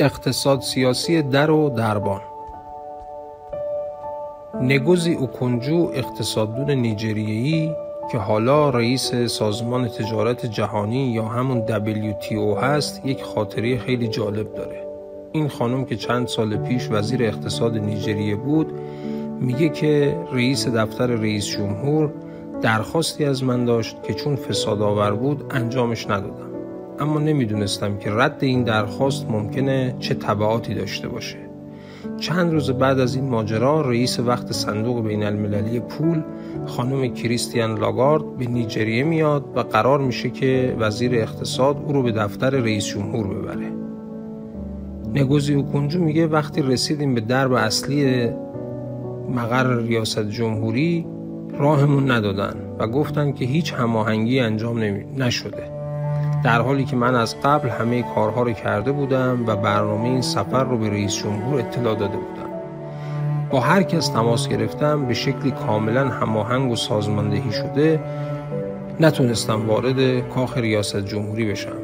اقتصاد سیاسی در و دربان. نگوزی اوکنجو اقتصاددون نیجریه‌ای که حالا رئیس سازمان تجارت جهانی یا همون WTO هست یک خاطره خیلی جالب داره. این خانم که چند سال پیش وزیر اقتصاد نیجریه بود میگه که رئیس دفتر رئیس جمهور درخواستی از من داشت که چون فساد آور بود انجامش ندادم. اما نمی‌دونستم که رد این درخواست ممکنه چه طبعاتی داشته باشه. چند روز بعد از این ماجرا رئیس وقت صندوق بین المللی پول خانم کریستیان لاگارد به نیجریه میاد و قرار میشه که وزیر اقتصاد او رو به دفتر رئیس جمهور ببره. نگوزی اوکنجو میگه وقتی رسیدیم به درب اصلی مقر ریاست جمهوری راهمون ندادن و گفتن که هیچ هماهنگی انجام نشده. در حالی که من از قبل همه کارها رو کرده بودم و برنامه این سفر رو به رئیس جمهور اطلاع داده بودم. با هر کس تماس گرفتم به شکلی کاملا هماهنگ و سازماندهی شده نتونستم وارد کاخ ریاست جمهوری بشم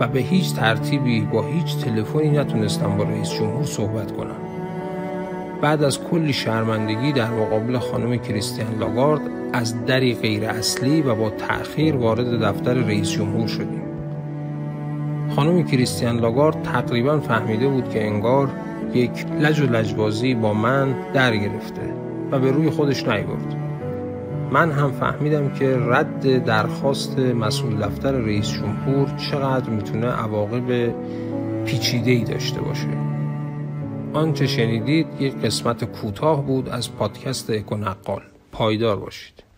و به هیچ ترتیبی با هیچ تلفنی نتونستم با رئیس جمهور صحبت کنم. بعد از کلی شرمندگی در مقابل خانم کریستیان لاگارد از دری غیر اصلی و با تأخیر وارد دفتر رئیس جمهور شدیم. خانم کریستیان لاگارد تقریبا فهمیده بود که انگار یک لج و لجبازی با من در گرفته و به روی خودش نیورد من هم فهمیدم که رد درخواست مسئول دفتر رئیس جمهور چقدر می‌تونه عواقب پیچیده ای داشته باشه. آنچه شنیدید یک قسمت کوتاه بود از پادکست اکونقال پایدار باشید.